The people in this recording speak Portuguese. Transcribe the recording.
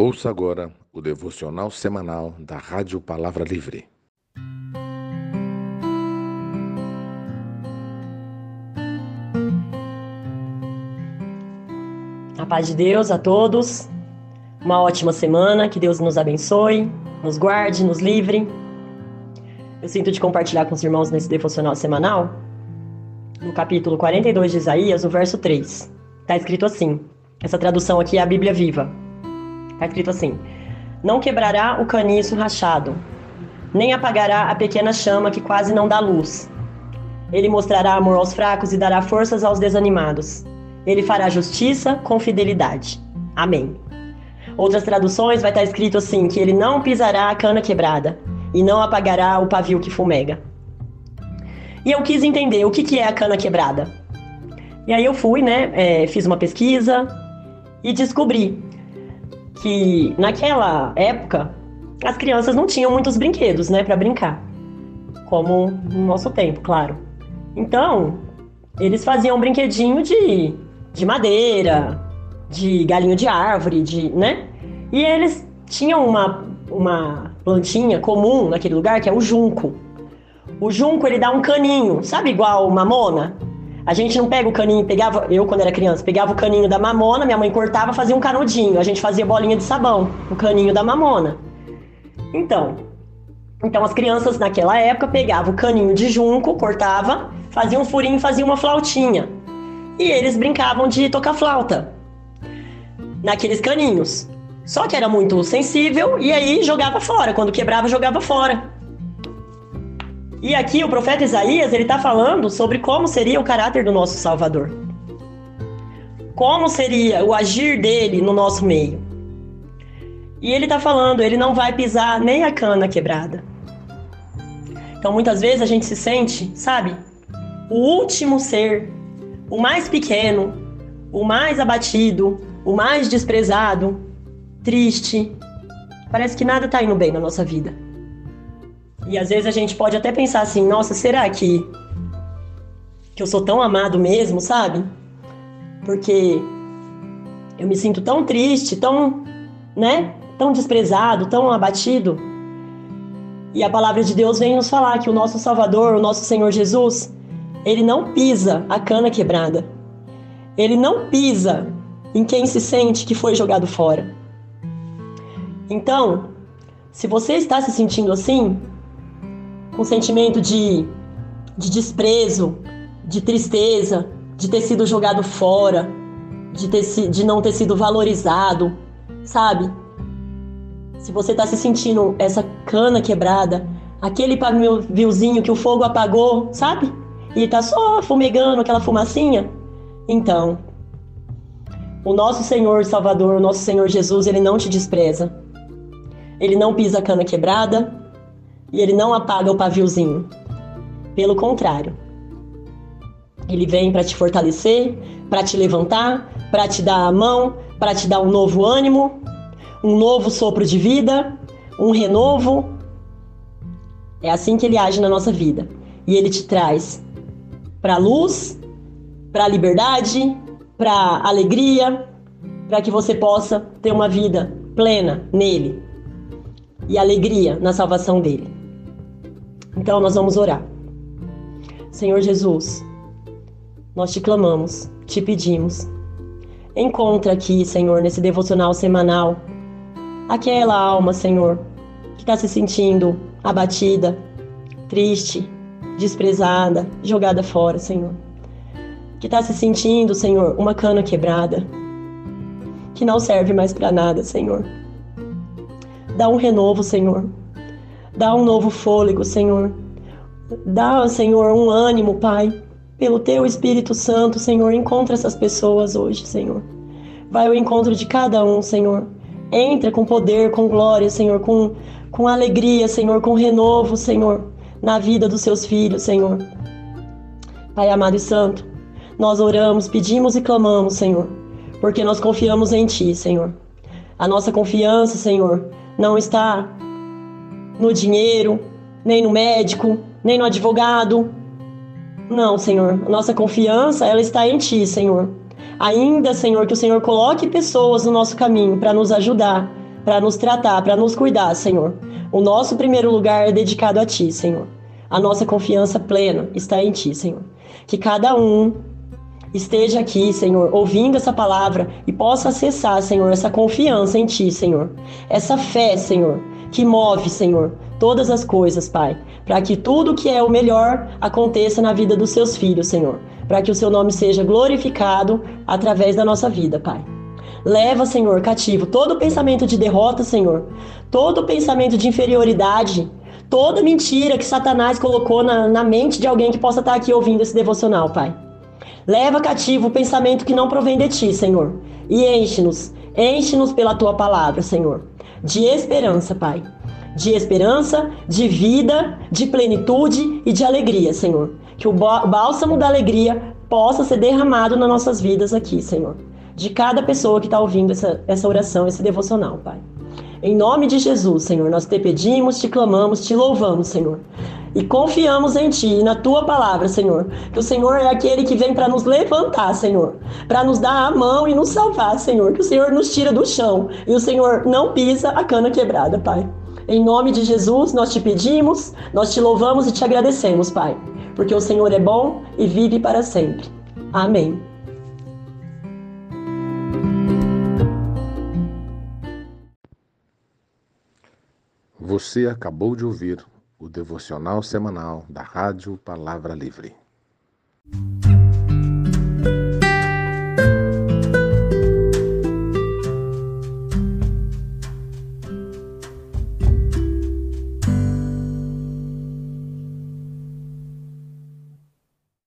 Ouça agora o devocional semanal da Rádio Palavra Livre. A paz de Deus a todos. Uma ótima semana, que Deus nos abençoe, nos guarde, nos livre. Eu sinto de compartilhar com os irmãos nesse devocional semanal, no capítulo 42 de Isaías, o verso 3. Está escrito assim: essa tradução aqui é a Bíblia Viva. Está escrito assim: Não quebrará o caniço rachado, nem apagará a pequena chama que quase não dá luz. Ele mostrará amor aos fracos e dará forças aos desanimados. Ele fará justiça com fidelidade. Amém. Outras traduções vai estar escrito assim: que ele não pisará a cana quebrada e não apagará o pavio que fumega. E eu quis entender o que, que é a cana quebrada. E aí eu fui, né, é, fiz uma pesquisa e descobri que naquela época as crianças não tinham muitos brinquedos, né, para brincar, como no nosso tempo, claro. Então, eles faziam um brinquedinho de, de madeira, de galinho de árvore, de, né? E eles tinham uma, uma plantinha comum naquele lugar que é o junco. O junco ele dá um caninho, sabe igual mamona? A gente não pega o caninho, pegava, eu quando era criança, pegava o caninho da mamona, minha mãe cortava, fazia um canudinho, a gente fazia bolinha de sabão, o caninho da mamona. Então, então as crianças naquela época pegavam o caninho de junco, cortava, fazia um furinho, fazia uma flautinha. E eles brincavam de tocar flauta naqueles caninhos. Só que era muito sensível e aí jogava fora, quando quebrava jogava fora. E aqui o profeta Isaías, ele está falando sobre como seria o caráter do nosso Salvador. Como seria o agir dele no nosso meio. E ele está falando, ele não vai pisar nem a cana quebrada. Então muitas vezes a gente se sente, sabe, o último ser, o mais pequeno, o mais abatido, o mais desprezado, triste. Parece que nada está indo bem na nossa vida. E às vezes a gente pode até pensar assim: nossa, será que, que eu sou tão amado mesmo, sabe? Porque eu me sinto tão triste, tão, né? Tão desprezado, tão abatido. E a palavra de Deus vem nos falar que o nosso Salvador, o nosso Senhor Jesus, ele não pisa a cana quebrada. Ele não pisa em quem se sente que foi jogado fora. Então, se você está se sentindo assim, com sentimento de, de desprezo, de tristeza, de ter sido jogado fora, de, ter, de não ter sido valorizado, sabe? Se você está se sentindo essa cana quebrada, aquele paviozinho que o fogo apagou, sabe? E está só fumegando aquela fumacinha, então, o nosso Senhor Salvador, o nosso Senhor Jesus, ele não te despreza. Ele não pisa a cana quebrada, e ele não apaga o paviozinho. Pelo contrário, ele vem para te fortalecer, para te levantar, para te dar a mão, para te dar um novo ânimo, um novo sopro de vida, um renovo. É assim que ele age na nossa vida. E ele te traz para a luz, para a liberdade, para a alegria, para que você possa ter uma vida plena nele e alegria na salvação dele. Então nós vamos orar. Senhor Jesus, nós te clamamos, te pedimos. Encontra aqui, Senhor, nesse devocional semanal, aquela alma, Senhor, que está se sentindo abatida, triste, desprezada, jogada fora, Senhor. Que está se sentindo, Senhor, uma cana quebrada, que não serve mais para nada, Senhor. Dá um renovo, Senhor. Dá um novo fôlego, Senhor. Dá, Senhor, um ânimo, Pai. Pelo teu Espírito Santo, Senhor, encontra essas pessoas hoje, Senhor. Vai ao encontro de cada um, Senhor. Entra com poder, com glória, Senhor, com, com alegria, Senhor, com renovo, Senhor, na vida dos seus filhos, Senhor. Pai amado e santo, nós oramos, pedimos e clamamos, Senhor, porque nós confiamos em Ti, Senhor. A nossa confiança, Senhor, não está no dinheiro, nem no médico, nem no advogado. Não, Senhor. Nossa confiança, ela está em Ti, Senhor. Ainda, Senhor, que o Senhor coloque pessoas no nosso caminho para nos ajudar para nos tratar, para nos cuidar, Senhor. O nosso primeiro lugar é dedicado a Ti, Senhor. A nossa confiança plena está em Ti, Senhor. Que cada um esteja aqui, Senhor, ouvindo essa palavra e possa acessar, Senhor, essa confiança em Ti, Senhor. Essa fé, Senhor, que move, Senhor, todas as coisas, Pai, para que tudo que é o melhor aconteça na vida dos seus filhos, Senhor, para que o seu nome seja glorificado através da nossa vida, Pai. Leva, Senhor, cativo todo pensamento de derrota, Senhor, todo pensamento de inferioridade, toda mentira que Satanás colocou na, na mente de alguém que possa estar aqui ouvindo esse devocional, Pai. Leva cativo o pensamento que não provém de ti, Senhor, e enche-nos, enche-nos pela tua palavra, Senhor, de esperança, Pai. De esperança, de vida, de plenitude e de alegria, Senhor. Que o bálsamo da alegria possa ser derramado nas nossas vidas aqui, Senhor. De cada pessoa que está ouvindo essa, essa oração, esse devocional, Pai. Em nome de Jesus, Senhor, nós te pedimos, te clamamos, te louvamos, Senhor. E confiamos em Ti e na Tua palavra, Senhor. Que o Senhor é aquele que vem para nos levantar, Senhor. Para nos dar a mão e nos salvar, Senhor. Que o Senhor nos tira do chão e o Senhor não pisa a cana quebrada, Pai. Em nome de Jesus, nós te pedimos, nós te louvamos e te agradecemos, Pai. Porque o Senhor é bom e vive para sempre. Amém. Você acabou de ouvir o devocional semanal da Rádio Palavra Livre.